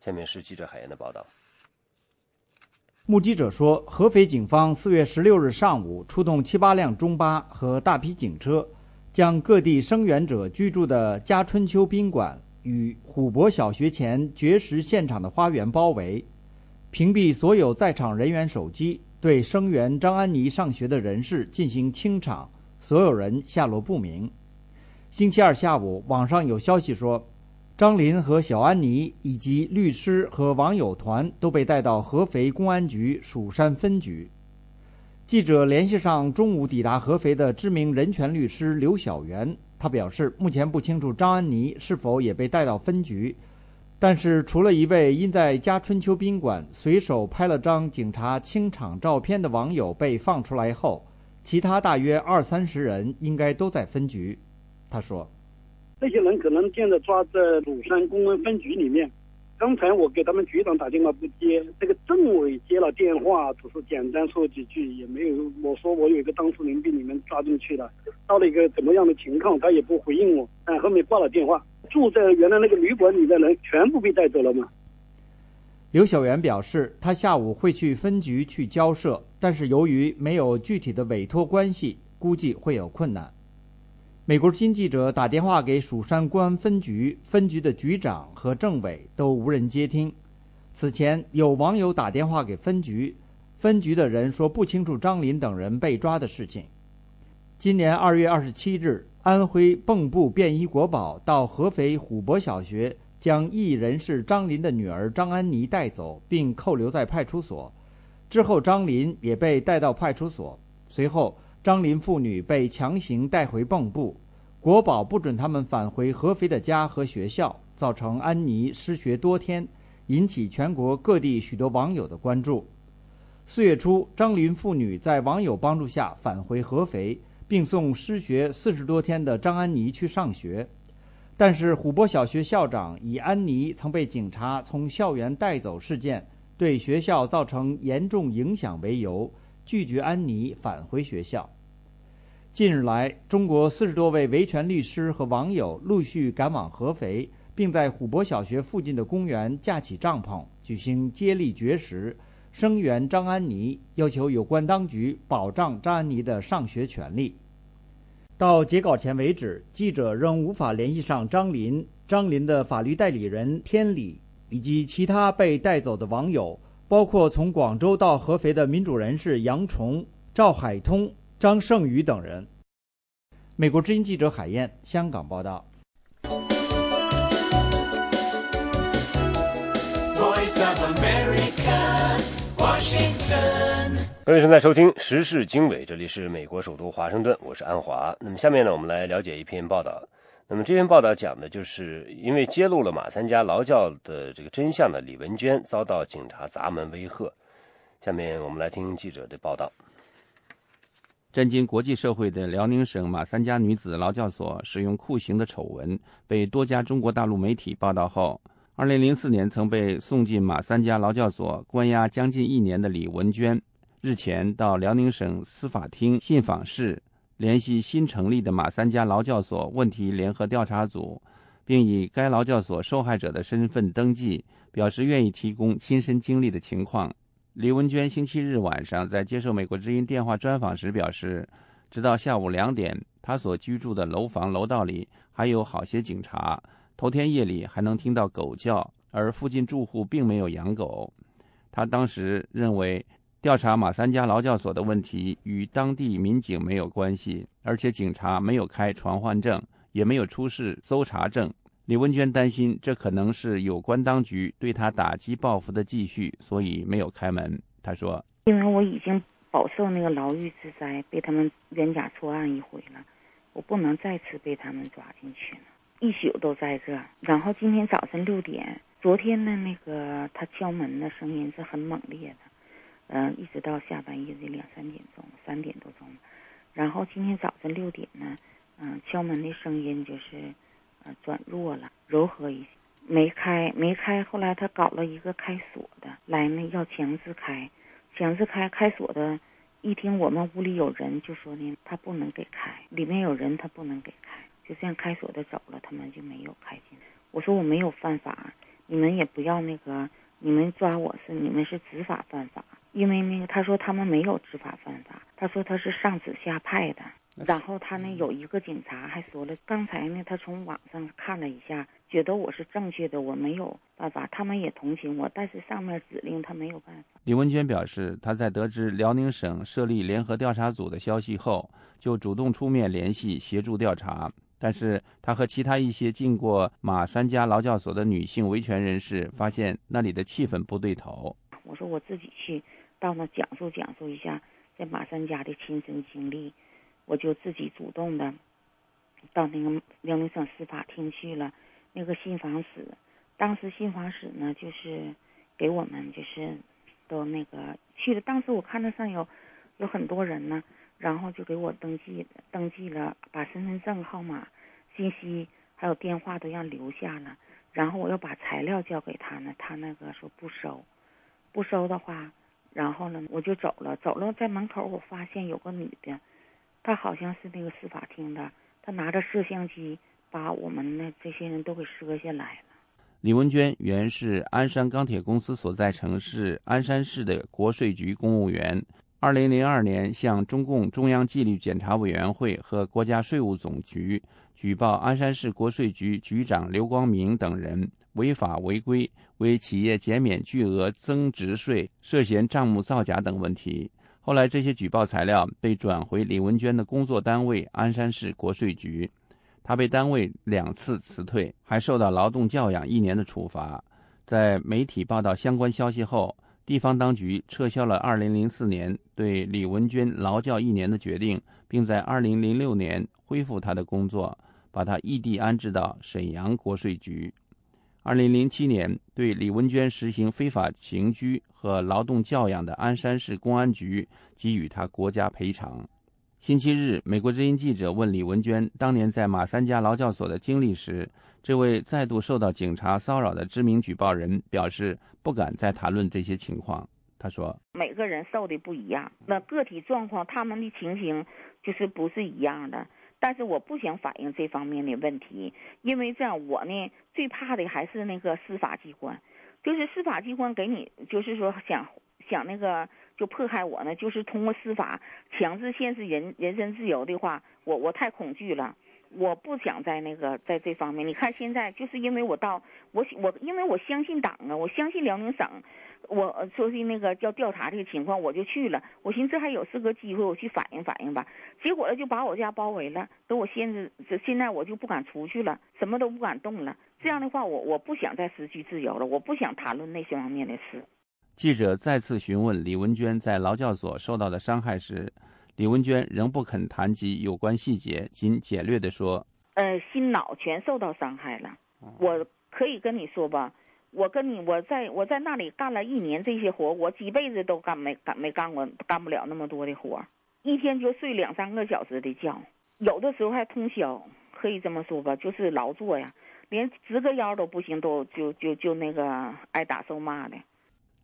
下面是记者海燕的报道。目击者说，合肥警方四月十六日上午出动七八辆中巴和大批警车，将各地声援者居住的嘉春秋宾馆与虎博小学前绝食现场的花园包围，屏蔽所有在场人员手机，对声援张安妮上学的人士进行清场，所有人下落不明。星期二下午，网上有消息说。张林和小安妮以及律师和网友团都被带到合肥公安局蜀山分局。记者联系上中午抵达合肥的知名人权律师刘晓元，他表示，目前不清楚张安妮是否也被带到分局，但是除了一位因在家春秋宾馆随手拍了张警察清场照片的网友被放出来后，其他大约二三十人应该都在分局。他说。这些人可能现在抓在鲁山公安分局里面。刚才我给他们局长打电话不接，这个政委接了电话，只是简单说几句，也没有。我说我有一个当事人被你们抓进去了，到了一个怎么样的情况，他也不回应我。但后面挂了电话，住在原来那个旅馆里的人全部被带走了吗？刘小元表示，他下午会去分局去交涉，但是由于没有具体的委托关系，估计会有困难。美国新记者打电话给蜀山公安分局，分局的局长和政委都无人接听。此前有网友打电话给分局，分局的人说不清楚张林等人被抓的事情。今年二月二十七日，安徽蚌埠便衣国保到合肥虎博小学，将异议人士张林的女儿张安妮带走，并扣留在派出所。之后，张林也被带到派出所。随后。张林父女被强行带回蚌埠，国保不准他们返回合肥的家和学校，造成安妮失学多天，引起全国各地许多网友的关注。四月初，张林父女在网友帮助下返回合肥，并送失学四十多天的张安妮去上学。但是，虎博小学校长以安妮曾被警察从校园带走事件对学校造成严重影响为由。拒绝安妮返回学校。近日来，中国四十多位维权律师和网友陆续赶往合肥，并在虎博小学附近的公园架起帐篷，举行接力绝食，声援张安妮，要求有关当局保障张安妮的上学权利。到截稿前为止，记者仍无法联系上张林、张林的法律代理人天理以及其他被带走的网友。包括从广州到合肥的民主人士杨崇、赵海通、张胜宇等人。美国之音记者海燕，香港报道。各位正在收听《时事经纬》，这里是美国首都华盛顿，我是安华。那么下面呢，我们来了解一篇报道。那么这篇报道讲的就是因为揭露了马三家劳教的这个真相的李文娟遭到警察砸门威吓。下面我们来听记者的报道。震惊国际社会的辽宁省马三家女子劳教所使用酷刑的丑闻被多家中国大陆媒体报道后，2004年曾被送进马三家劳教所关押将近一年的李文娟，日前到辽宁省司法厅信访室。联系新成立的马三家劳教所问题联合调查组，并以该劳教所受害者的身份登记，表示愿意提供亲身经历的情况。李文娟星期日晚上在接受美国之音电话专访时表示，直到下午两点，她所居住的楼房楼道里还有好些警察。头天夜里还能听到狗叫，而附近住户并没有养狗。他当时认为。调查马三家劳教所的问题与当地民警没有关系，而且警察没有开传唤证，也没有出示搜查证。李文娟担心这可能是有关当局对她打击报复的继续，所以没有开门。她说：“因为我已经饱受那个牢狱之灾，被他们冤假错案一回了，我不能再次被他们抓进去了。一宿都在这，然后今天早晨六点，昨天的那个他敲门的声音是很猛烈的。”嗯，一直到下半夜的两三点钟，三点多钟，然后今天早晨六点呢，嗯，敲门的声音就是，呃，转弱了，柔和一些，没开，没开。后来他搞了一个开锁的，来呢要强制开，强制开，开锁的，一听我们屋里有人，就说呢他不能给开，里面有人他不能给开，就这样开锁的走了，他们就没有开进来。我说我没有犯法，你们也不要那个，你们抓我是你们是执法犯法。因为那个他说他们没有执法犯法，他说他是上指下派的。然后他呢有一个警察还说了，刚才呢他从网上看了一下，觉得我是正确的，我没有办法，他们也同情我，但是上面指令他没有办法。李文娟表示，她在得知辽宁省设立联合调查组的消息后，就主动出面联系协助调查。但是她和其他一些进过马三家劳教所的女性维权人士发现，那里的气氛不对头。我说我自己去到那讲述讲述一下在马三家的亲身经历。我就自己主动的到那个辽宁省司法厅去了，那个信访室，当时信访室呢就是给我们就是都那个去了，当时我看那上有有很多人呢，然后就给我登记登记了，把身份证号码、信息还有电话都要留下了，然后我要把材料交给他呢，他那个说不收，不收的话，然后呢我就走了，走了在门口我发现有个女的。她好像是那个司法厅的，她拿着摄像机把我们的这些人都给摄下来了。李文娟原是鞍山钢铁公司所在城市鞍山市的国税局公务员，二零零二年向中共中央纪律检查委员会和国家税务总局举报鞍山市国税局局长刘光明等人违法违规，为企业减免巨额增值税，涉嫌账目造假等问题。后来，这些举报材料被转回李文娟的工作单位鞍山市国税局，她被单位两次辞退，还受到劳动教养一年的处罚。在媒体报道相关消息后，地方当局撤销了2004年对李文娟劳教一年的决定，并在2006年恢复她的工作，把她异地安置到沈阳国税局。二零零七年，对李文娟实行非法刑拘和劳动教养的鞍山市公安局给予她国家赔偿。星期日，美国之音记者问李文娟当年在马三家劳教所的经历时，这位再度受到警察骚扰的知名举报人表示不敢再谈论这些情况。他说：“每个人受的不一样，那个体状况，他们的情形就是不是一样的。”但是我不想反映这方面的问题，因为这样我呢最怕的还是那个司法机关，就是司法机关给你就是说想想那个就迫害我呢，就是通过司法强制限制人人身自由的话，我我太恐惧了，我不想在那个在这方面。你看现在就是因为我到我我因为我相信党啊，我相信辽宁省。我说是那个叫调查这个情况，我就去了。我寻思还有是个机会，我去反映反映吧。结果呢，就把我家包围了，等我限制。这现在我就不敢出去了，什么都不敢动了。这样的话，我我不想再失去自由了，我不想谈论那些方面的事。记者再次询问李文娟在劳教所受到的伤害时，李文娟仍不肯谈及有关细节，仅简略地说：“呃，心脑全受到伤害了。我可以跟你说吧。”我跟你，我在我在那里干了一年这些活，我几辈子都干没干没干过，干不了那么多的活，一天就睡两三个小时的觉，有的时候还通宵，可以这么说吧，就是劳作呀，连直个腰都不行，都就就就那个挨打受骂的。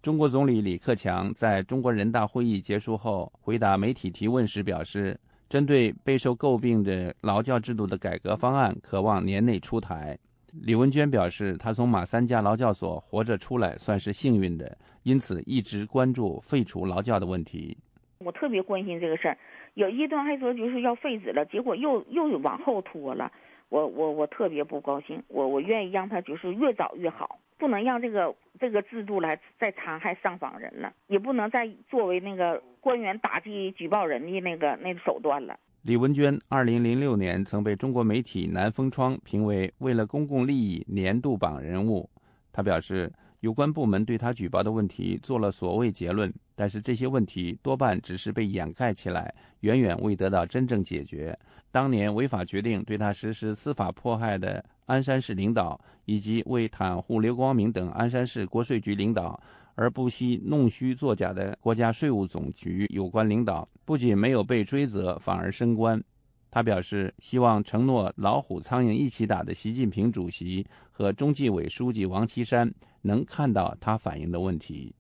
中国总理李克强在中国人大会议结束后回答媒体提问时表示，针对备受诟病的劳教制度的改革方案，渴望年内出台。李文娟表示，她从马三家劳教所活着出来算是幸运的，因此一直关注废除劳教的问题。我特别关心这个事儿，有一段还说就是要废止了，结果又又往后拖了。我我我特别不高兴，我我愿意让他就是越早越好，不能让这个这个制度来再残害上访人了，也不能再作为那个官员打击举报人的那个那个手段了。李文娟二零零六年曾被中国媒体南风窗评为为了公共利益年度榜人物。他表示，有关部门对他举报的问题做了所谓结论，但是这些问题多半只是被掩盖起来，远远未得到真正解决。当年违法决定对他实施司法迫害的鞍山市领导，以及为袒护刘光明等鞍山市国税局领导。而不惜弄虚作假的国家税务总局有关领导，不仅没有被追责，反而升官。他表示，希望承诺老虎苍蝇一起打的习近平主席和中纪委书记王岐山能看到他反映的问题。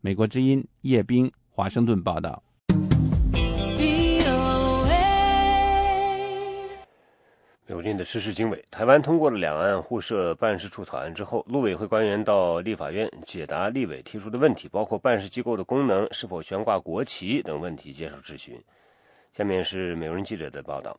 美国之音叶冰，华盛顿报道。美国的时事经纬，台湾通过了两岸互设办事处草案之后，陆委会官员到立法院解答立委提出的问题，包括办事机构的功能、是否悬挂国旗等问题，接受质询。下面是美国记者的报道。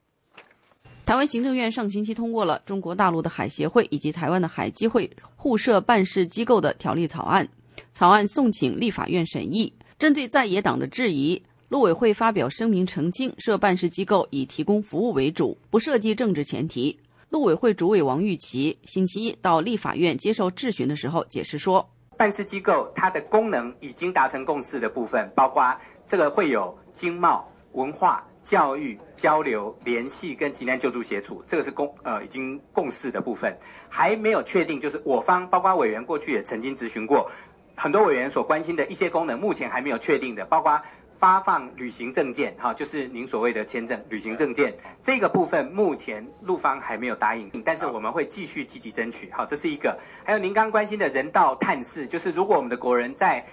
台湾行政院上星期通过了中国大陆的海协会以及台湾的海基会互设办事机构的条例草案，草案送请立法院审议。针对在野党的质疑。陆委会发表声明澄清，设办事机构以提供服务为主，不涉及政治前提。陆委会主委王玉琪星期一到立法院接受质询的时候解释说，办事机构它的功能已经达成共识的部分，包括这个会有经贸、文化、教育、交流、联系跟急难救助协助，这个是共呃已经共识的部分，还没有确定，就是我方包括委员过去也曾经咨询过，很多委员所关心的一些功能，目前还没有确定的，包括。发放旅行证件，哈，就是您所谓的签证、旅行证件这个部分，目前陆方还没有答应，但是我们会继续积极争取，好，这是一个。还有您刚关心的人道探视，就是如果我们的国人在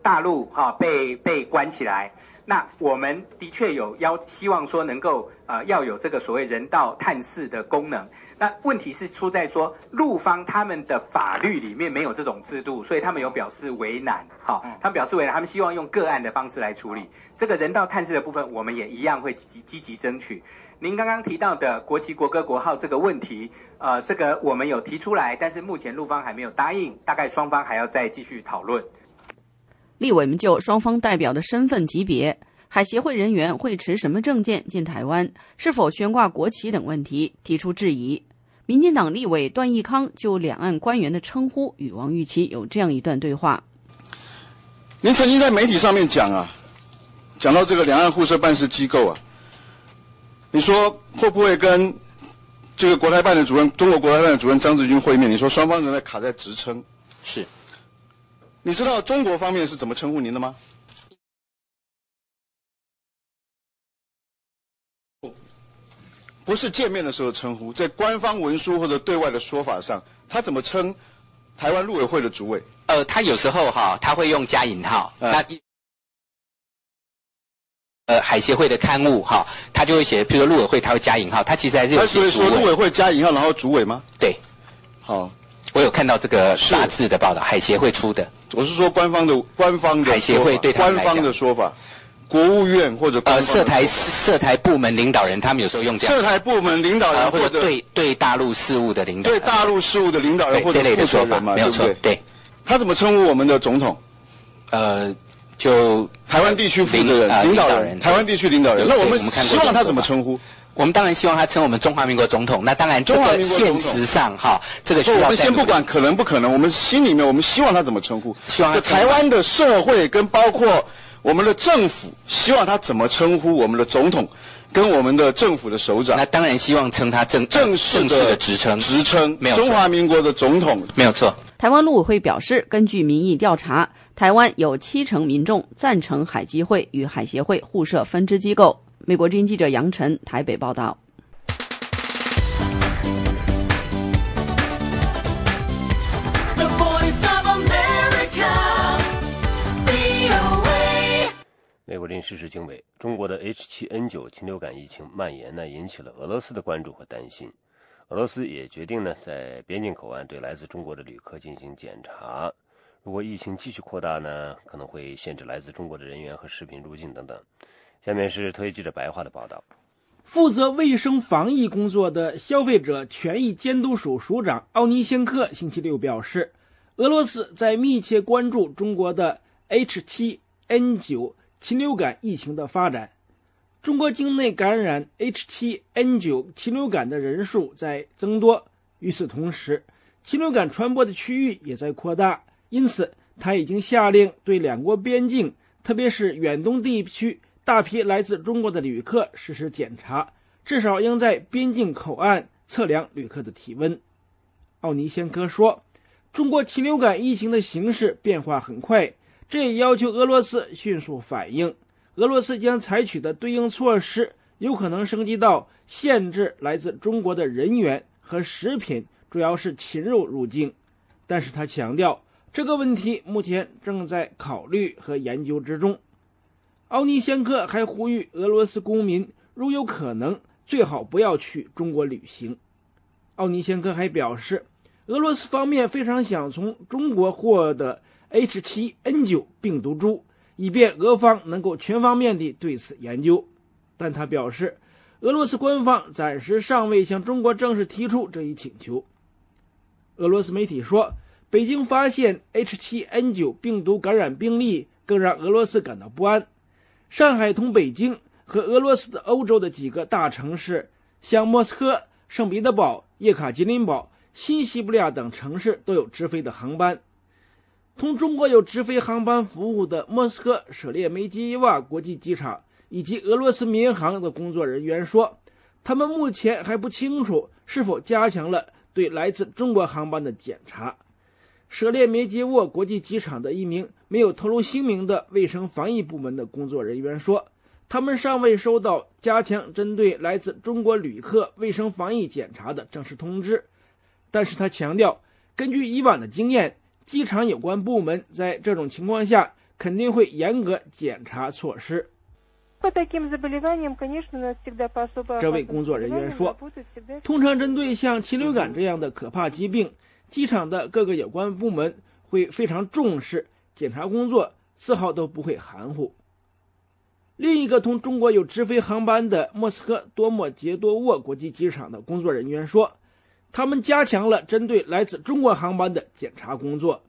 大陆哈被被关起来。那我们的确有要希望说能够呃要有这个所谓人道探视的功能。那问题是出在说陆方他们的法律里面没有这种制度，所以他们有表示为难。好，他们表示为难，他们希望用个案的方式来处理这个人道探视的部分，我们也一样会积极积极争取。您刚刚提到的国旗、国歌、国号这个问题，呃，这个我们有提出来，但是目前陆方还没有答应，大概双方还要再继续讨论。立委们就双方代表的身份级别、海协会人员会持什么证件进台湾、是否悬挂国旗等问题提出质疑。民进党立委段义康就两岸官员的称呼与王玉琪有这样一段对话：您曾经在媒体上面讲啊，讲到这个两岸互设办事机构啊，你说会不会跟这个国台办的主任、中国国台办的主任张志军会面？你说双方仍在卡在职称。是。你知道中国方面是怎么称呼您的吗？不是见面的时候称呼，在官方文书或者对外的说法上，他怎么称台湾陆委会的主委？呃，他有时候哈，他会用加引号。那呃，海协会的刊物哈，他就会写，比如说陆委会，他会加引号。他其实还是有写主委。说陆委会加引号，然后主委吗？对。好。我有看到这个大致的报道，海协会出的。我是说官方的官方的海协会对官方的说法，国务院或者呃涉台涉台部门领导人，他们有时候用这样。涉台部门领导人或者对对大陆事务的领导。对大陆事务的领导人或者这类的说法，没有错。对。他怎么称呼我们的总统？呃，就台湾地区负责人、领导人，台湾地区领导人。那我们希望他怎么称呼？我们当然希望他称我们中华民国总统。那当然，中国现实上哈，这个需要。我们先不管可能不可能，我们心里面我们希望他怎么称呼？希望台湾的社会跟包括我们的政府，希望他怎么称呼我们的总统，跟我们的政府的首长。那当然希望称他正正式的职称。职称没有中华民国的总统没有错。台湾陆委会表示，根据民意调查，台湾有七成民众赞成海基会与海协会互设分支机构。美国之音记者杨晨台北报道。美国临时事经纬，中国的 H7N9 禽流感疫情蔓延呢，引起了俄罗斯的关注和担心。俄罗斯也决定呢，在边境口岸对来自中国的旅客进行检查。如果疫情继续扩大呢，可能会限制来自中国的人员和食品入境等等。下面是特约记者白话的报道。负责卫生防疫工作的消费者权益监督署署长奥尼先克星期六表示，俄罗斯在密切关注中国的 H7N9。禽流感疫情的发展，中国境内感染 H7N9 禽流感的人数在增多。与此同时，禽流感传播的区域也在扩大。因此，他已经下令对两国边境，特别是远东地区大批来自中国的旅客实施检查，至少应在边境口岸测量旅客的体温。奥尼先科说：“中国禽流感疫情的形势变化很快。”这也要求俄罗斯迅速反应。俄罗斯将采取的对应措施有可能升级到限制来自中国的人员和食品，主要是禽肉入境。但是他强调，这个问题目前正在考虑和研究之中。奥尼先科还呼吁俄罗斯公民，如有可能，最好不要去中国旅行。奥尼先科还表示，俄罗斯方面非常想从中国获得 H7N9 病毒株，以便俄方能够全方面地对此研究。但他表示，俄罗斯官方暂时尚未向中国正式提出这一请求。俄罗斯媒体说，北京发现 H7N9 病毒感染病例，更让俄罗斯感到不安。上海同北京和俄罗斯的欧洲的几个大城市，像莫斯科、圣彼得堡。叶卡捷琳堡、新西伯利亚等城市都有直飞的航班。同中国有直飞航班服务的莫斯科舍列梅基耶瓦国际机场以及俄罗斯民航的工作人员说，他们目前还不清楚是否加强了对来自中国航班的检查。舍列梅捷沃国际机场的一名没有透露姓名的卫生防疫部门的工作人员说。他们尚未收到加强针对来自中国旅客卫生防疫检查的正式通知，但是他强调，根据以往的经验，机场有关部门在这种情况下肯定会严格检查措施。这位工作人员说：“通常针对像禽流感这样的可怕疾病，机场的各个有关部门会非常重视检查工作，丝毫都不会含糊。”另一个同中国有直飞航班的莫斯科多莫杰多沃国际机场的工作人员说，他们加强了针对来自中国航班的检查工作。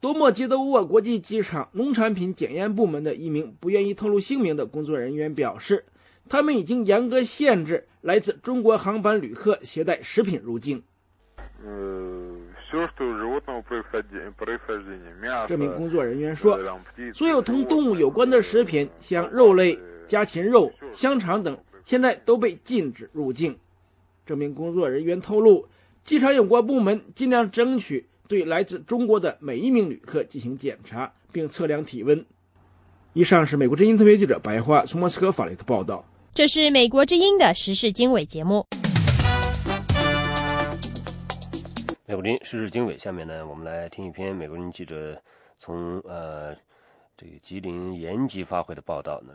多莫杰多沃国际机场农产品检验部门的一名不愿意透露姓名的工作人员表示，他们已经严格限制来自中国航班旅客携带食品入境。这名工作人员说：“所有同动物有关的食品，像肉类、家禽肉、香肠等，现在都被禁止入境。”这名工作人员透露，机场有关部门尽量争取对来自中国的每一名旅客进行检查，并测量体温。以上是美国之音特别记者白桦从莫斯科发来的报道。这是美国之音的时事经纬节目。美国林时事经纬，下面呢，我们来听一篇美国人记者从呃这个吉林延吉发回的报道呢。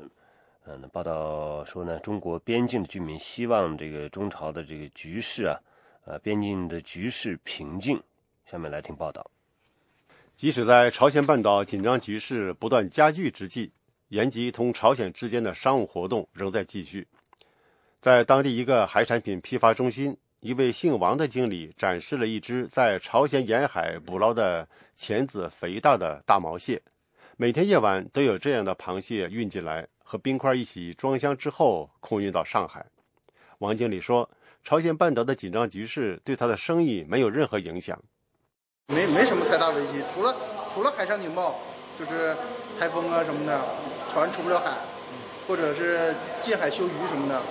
呃，那，报道说呢，中国边境的居民希望这个中朝的这个局势啊，呃，边境的局势平静。下面来听报道。即使在朝鲜半岛紧张局势不断加剧之际，延吉同朝鲜之间的商务活动仍在继续。在当地一个海产品批发中心。一位姓王的经理展示了一只在朝鲜沿海捕捞的钳子肥大的大毛蟹，每天夜晚都有这样的螃蟹运进来，和冰块一起装箱之后空运到上海。王经理说：“朝鲜半岛的紧张局势对他的生意没有任何影响，没没什么太大危机，除了除了海上警报，就是台风啊什么的，船出不了海，或者是近海休渔什么的。”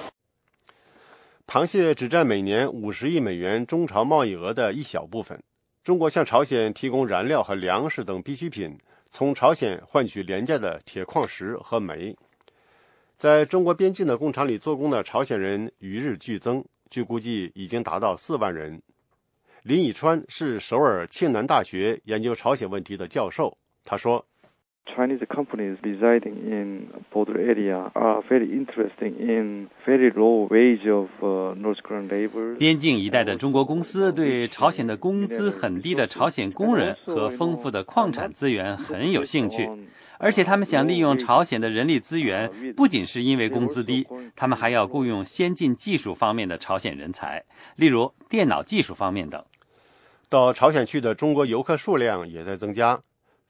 螃蟹只占每年五十亿美元中朝贸易额的一小部分。中国向朝鲜提供燃料和粮食等必需品，从朝鲜换取廉价的铁矿石和煤。在中国边境的工厂里做工的朝鲜人与日俱增，据估计已经达到四万人。林以川是首尔庆南大学研究朝鲜问题的教授，他说。Chinese companies residing in border area are very interested in very low wage of North Korean labor. 边境一带的中国公司对朝鲜的工资很低的朝鲜工人和丰富的矿产资源很有兴趣，而且他们想利用朝鲜的人力资源，不仅是因为工资低，他们还要雇佣先进技术方面的朝鲜人才，例如电脑技术方面等。到朝鲜去的中国游客数量也在增加。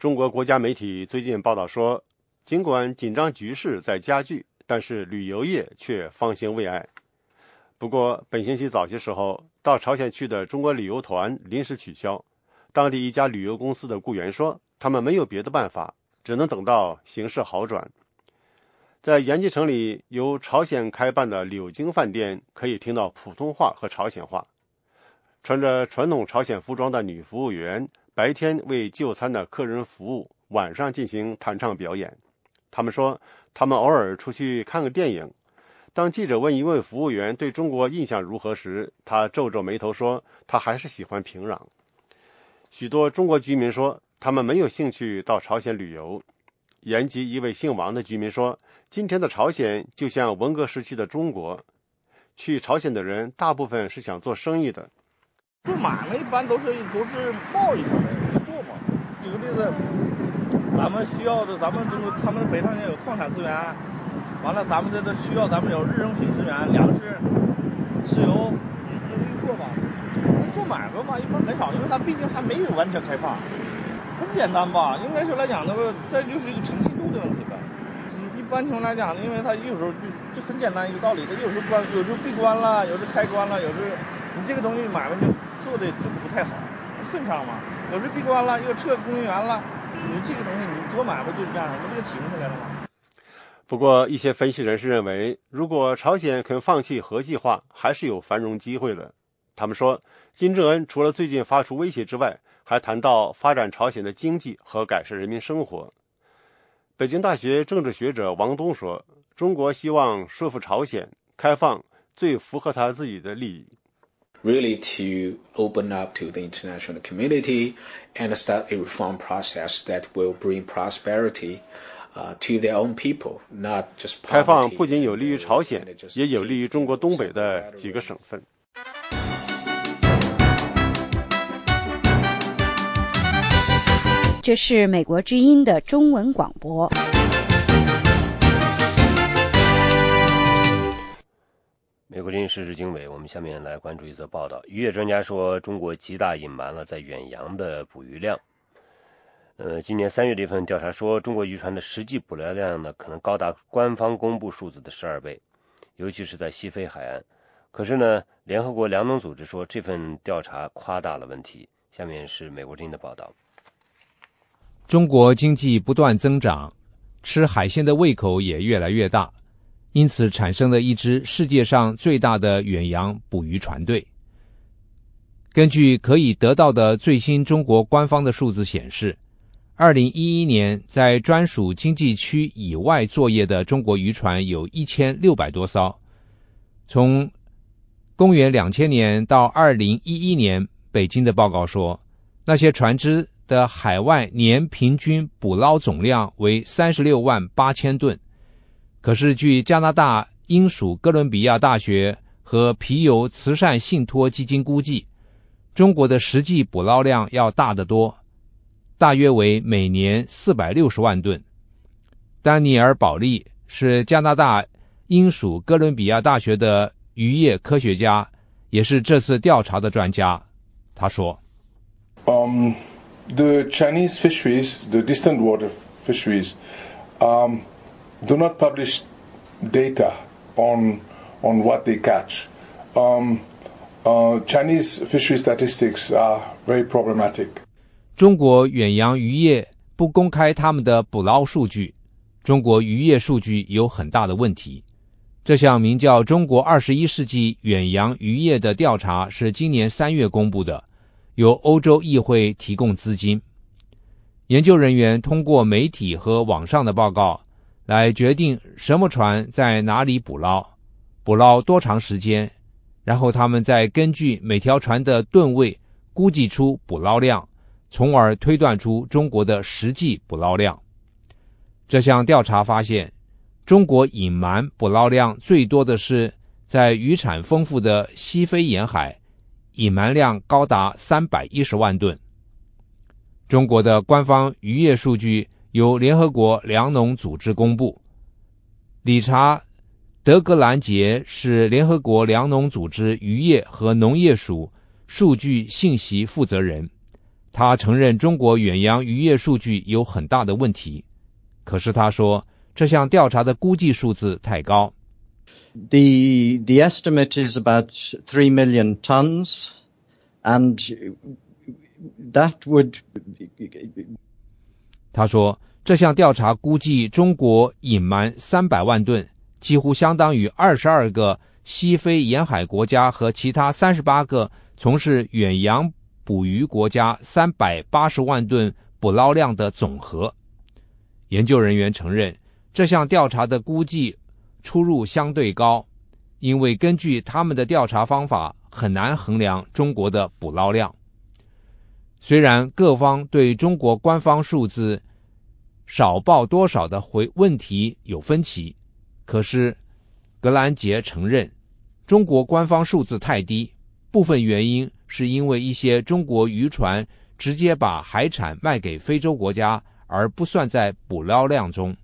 中国国家媒体最近报道说，尽管紧张局势在加剧，但是旅游业却方兴未艾。不过，本星期早些时候到朝鲜去的中国旅游团临时取消。当地一家旅游公司的雇员说，他们没有别的办法，只能等到形势好转。在延吉城里由朝鲜开办的柳京饭店，可以听到普通话和朝鲜话。穿着传统朝鲜服装的女服务员。白天为就餐的客人服务，晚上进行弹唱表演。他们说，他们偶尔出去看个电影。当记者问一位服务员对中国印象如何时，他皱皱眉头说：“他还是喜欢平壤。”许多中国居民说，他们没有兴趣到朝鲜旅游。延吉一位姓王的居民说：“今天的朝鲜就像文革时期的中国。”去朝鲜的人大部分是想做生意的。住满了一般都是都是贸易。举个例子，咱们需要的，咱们中国他们北朝鲜有矿产资源，完了咱们这都需要咱们有日用品资源，粮食、石油，这运过吧。做买卖嘛，一般很少，因为它毕竟还没有完全开放。很简单吧，应该说来讲，那个这就是一个诚信度的问题呗。一般情况来讲，因为它有时候就就很简单一个道理，它有时候关，有时候闭关了，有时候开关了，有时候你这个东西买卖就做的就不太好，顺畅嘛。有时闭关了，又撤供应源了，你这个东西你多买卖就是这样，不就停下来了吗？不过，一些分析人士认为，如果朝鲜肯放弃核计划，还是有繁荣机会的。他们说，金正恩除了最近发出威胁之外，还谈到发展朝鲜的经济和改善人民生活。北京大学政治学者王东说：“中国希望说服朝鲜开放最符合他自己的利益。” Really to open up to the international community and start a reform process that will bring prosperity to their own people, not just 开放不仅有利于朝鲜，也有利于中国东北的几个省份。这是美国之音的中文广播。美国军事时事经纬，我们下面来关注一则报道。渔业专家说，中国极大隐瞒了在远洋的捕鱼量。呃，今年三月的一份调查说，中国渔船的实际捕捞量呢，可能高达官方公布数字的十二倍，尤其是在西非海岸。可是呢，联合国粮农组织说，这份调查夸大了问题。下面是美国之音的报道。中国经济不断增长，吃海鲜的胃口也越来越大，因此产生了一支世界上最大的远洋捕鱼船队。根据可以得到的最新中国官方的数字显示，二零一一年在专属经济区以外作业的中国渔船有一千六百多艘。从公元两千年到二零一一年，北京的报告说，那些船只。的海外年平均捕捞总量为三十六万八千吨，可是据加拿大英属哥伦比亚大学和皮尤慈善信托基金估计，中国的实际捕捞量要大得多，大约为每年四百六十万吨。丹尼尔·保利是加拿大英属哥伦比亚大学的渔业科学家，也是这次调查的专家。他说：“嗯。” the Chinese fisheries, the distant water fisheries, um, do not publish data on on what they catch. Um, uh, Chinese fishery statistics are very problematic. 中国远洋渔业不公开他们的捕捞数据，中国渔业数据有很大的问题。这项名叫《中国二十一世纪远洋渔业》的调查是今年三月公布的。由欧洲议会提供资金，研究人员通过媒体和网上的报告来决定什么船在哪里捕捞，捕捞多长时间，然后他们再根据每条船的吨位估计出捕捞量，从而推断出中国的实际捕捞量。这项调查发现，中国隐瞒捕捞量最多的是在渔产丰富的西非沿海。隐瞒量高达三百一十万吨。中国的官方渔业数据由联合国粮农组织公布。理查·德格兰杰是联合国粮农组织渔业和农业署数据信息负责人，他承认中国远洋渔业数据有很大的问题。可是他说，这项调查的估计数字太高。The the estimate is about three million tons, and that would. 他说，这项调查估计中国隐瞒三百万吨，几乎相当于二十二个西非沿海国家和其他三十八个从事远洋捕鱼国家三百八十万吨捕捞量的总和。研究人员承认，这项调查的估计。出入相对高，因为根据他们的调查方法，很难衡量中国的捕捞量。虽然各方对中国官方数字少报多少的回问题有分歧，可是格兰杰承认，中国官方数字太低，部分原因是因为一些中国渔船直接把海产卖给非洲国家，而不算在捕捞量中。